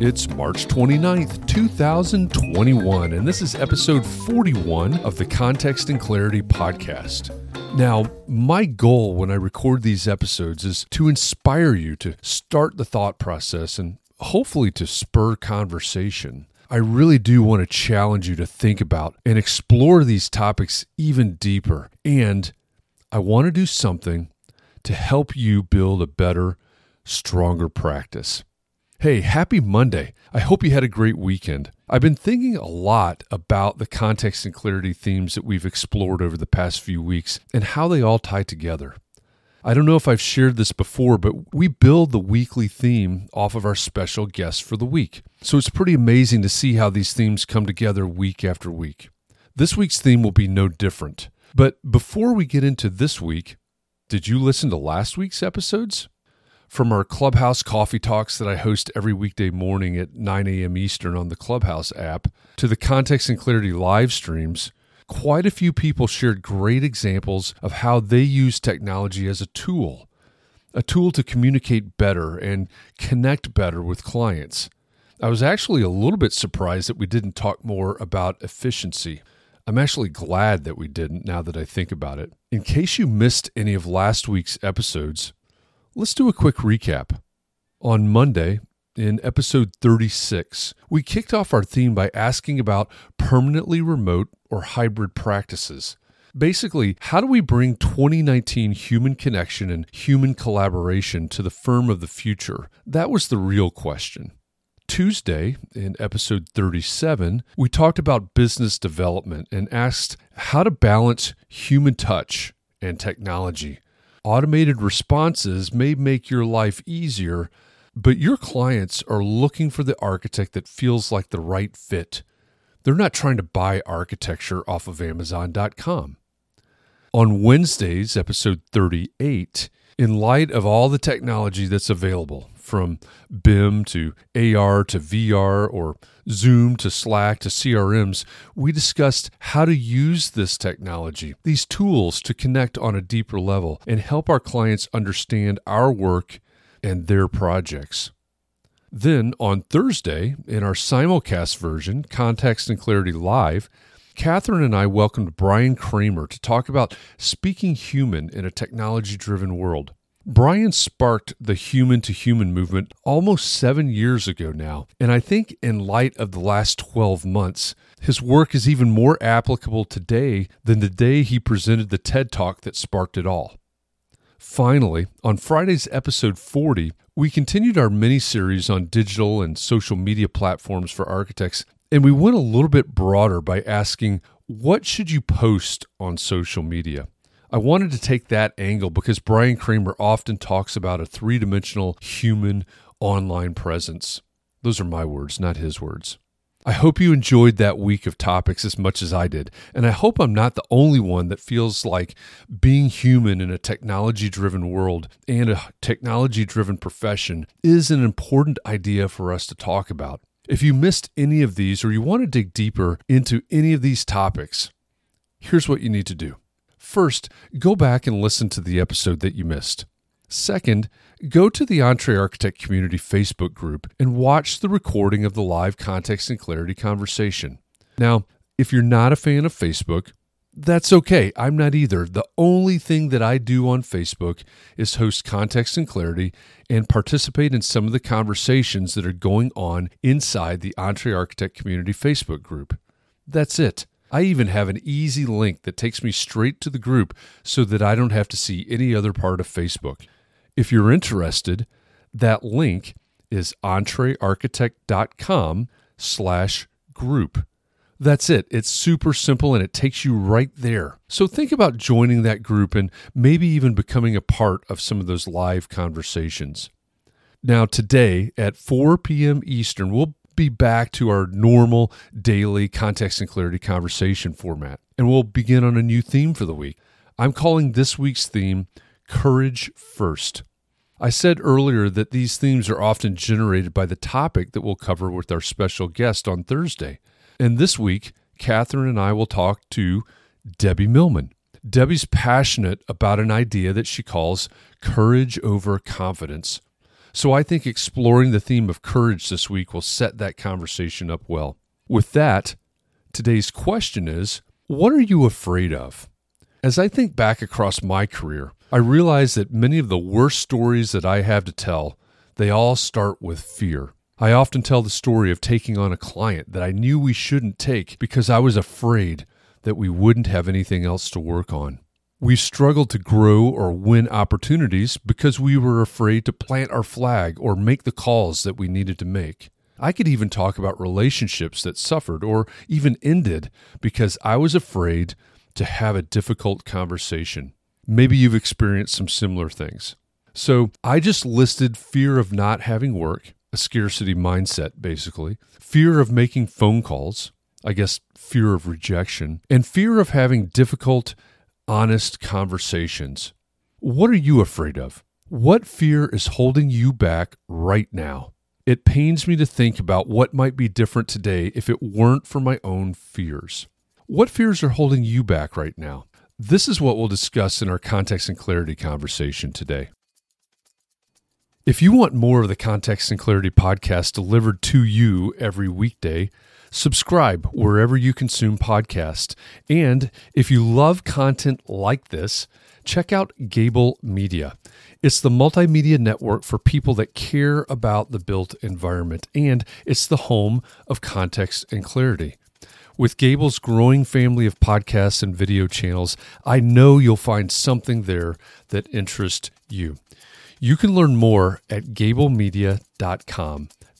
It's March 29th, 2021, and this is episode 41 of the Context and Clarity podcast. Now, my goal when I record these episodes is to inspire you to start the thought process and hopefully to spur conversation. I really do want to challenge you to think about and explore these topics even deeper. And I want to do something to help you build a better, stronger practice. Hey, happy Monday. I hope you had a great weekend. I've been thinking a lot about the context and clarity themes that we've explored over the past few weeks and how they all tie together. I don't know if I've shared this before, but we build the weekly theme off of our special guest for the week. So it's pretty amazing to see how these themes come together week after week. This week's theme will be no different. But before we get into this week, did you listen to last week's episodes? From our Clubhouse coffee talks that I host every weekday morning at 9 a.m. Eastern on the Clubhouse app to the Context and Clarity live streams, quite a few people shared great examples of how they use technology as a tool, a tool to communicate better and connect better with clients. I was actually a little bit surprised that we didn't talk more about efficiency. I'm actually glad that we didn't now that I think about it. In case you missed any of last week's episodes, Let's do a quick recap. On Monday, in episode 36, we kicked off our theme by asking about permanently remote or hybrid practices. Basically, how do we bring 2019 human connection and human collaboration to the firm of the future? That was the real question. Tuesday, in episode 37, we talked about business development and asked how to balance human touch and technology. Automated responses may make your life easier, but your clients are looking for the architect that feels like the right fit. They're not trying to buy architecture off of Amazon.com. On Wednesdays, episode 38, in light of all the technology that's available, from BIM to AR to VR or Zoom to Slack to CRMs, we discussed how to use this technology, these tools to connect on a deeper level and help our clients understand our work and their projects. Then on Thursday, in our simulcast version, Context and Clarity Live, Catherine and I welcomed Bryan Kramer to talk about speaking human in a technology driven world. Bryan sparked the human to human movement almost seven years ago now, and I think in light of the last 12 months, his work is even more applicable today than the day he presented the TED Talk that sparked it all. Finally, on Friday's episode 40, we continued our mini series on digital and social media platforms for architects, and we went a little bit broader by asking what should you post on social media? I wanted to take that angle because Bryan Kramer often talks about a three dimensional human online presence. Those are my words, not his words. I hope you enjoyed that week of topics as much as I did, and I hope I'm not the only one that feels like being human in a technology driven world and a technology driven profession is an important idea for us to talk about. If you missed any of these or you want to dig deeper into any of these topics, here's what you need to do. First, go back and listen to the episode that you missed. Second, go to the EntreArchitect Community Facebook group and watch the recording of the live context and clarity conversation. Now, if you're not a fan of Facebook, that's okay. I'm not either. The only thing that I do on Facebook is host context and clarity and participate in some of the conversations that are going on inside the EntreArchitect Community Facebook group. That's it. I even have an easy link that takes me straight to the group so that I don't have to see any other part of Facebook. If you're interested, that link is entrearchitect.com slash group. That's it. It's super simple and it takes you right there. So think about joining that group and maybe even becoming a part of some of those live conversations. Now, today at 4 p.m. Eastern, we'll be back to our normal daily context and clarity conversation format. And we'll begin on a new theme for the week. I'm calling this week's theme Courage First. I said earlier that these themes are often generated by the topic that we'll cover with our special guest on Thursday. And this week, Catherine and I will talk to Debbie Millman. Debbie's passionate about an idea that she calls courage over confidence. So I think exploring the theme of courage this week will set that conversation up well. With that, today's question is What are you afraid of? As I think back across my career, I realize that many of the worst stories that I have to tell, they all start with fear. I often tell the story of taking on a client that I knew we shouldn't take because I was afraid that we wouldn't have anything else to work on. We struggled to grow or win opportunities because we were afraid to plant our flag or make the calls that we needed to make. I could even talk about relationships that suffered or even ended because I was afraid to have a difficult conversation. Maybe you've experienced some similar things. So I just listed fear of not having work, a scarcity mindset, basically, fear of making phone calls, I guess fear of rejection, and fear of having difficult honest conversations. What are you afraid of? What fear is holding you back right now? It pains me to think about what might be different today if it weren't for my own fears. What fears are holding you back right now? This is what we'll discuss in our context and clarity conversation today. If you want more of the Context and Clarity podcast delivered to you every weekday, Subscribe wherever you consume podcasts. And if you love content like this, check out Gable Media. It's the multimedia network for people that care about the built environment, and it's the home of context and clarity. With Gable's growing family of podcasts and video channels, I know you'll find something there that interests you. You can learn more at gablemedia.com.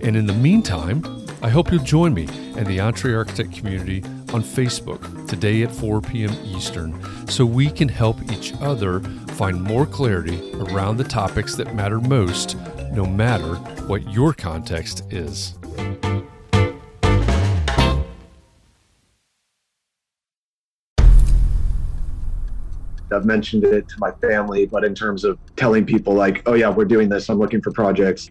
And in the meantime, I hope you'll join me and the EntreArchitect community on Facebook today at 4 p.m. Eastern so we can help each other find more clarity around the topics that matter most, no matter what your context is. I've mentioned it to my family, but in terms of telling people like, oh yeah, we're doing this. I'm looking for projects.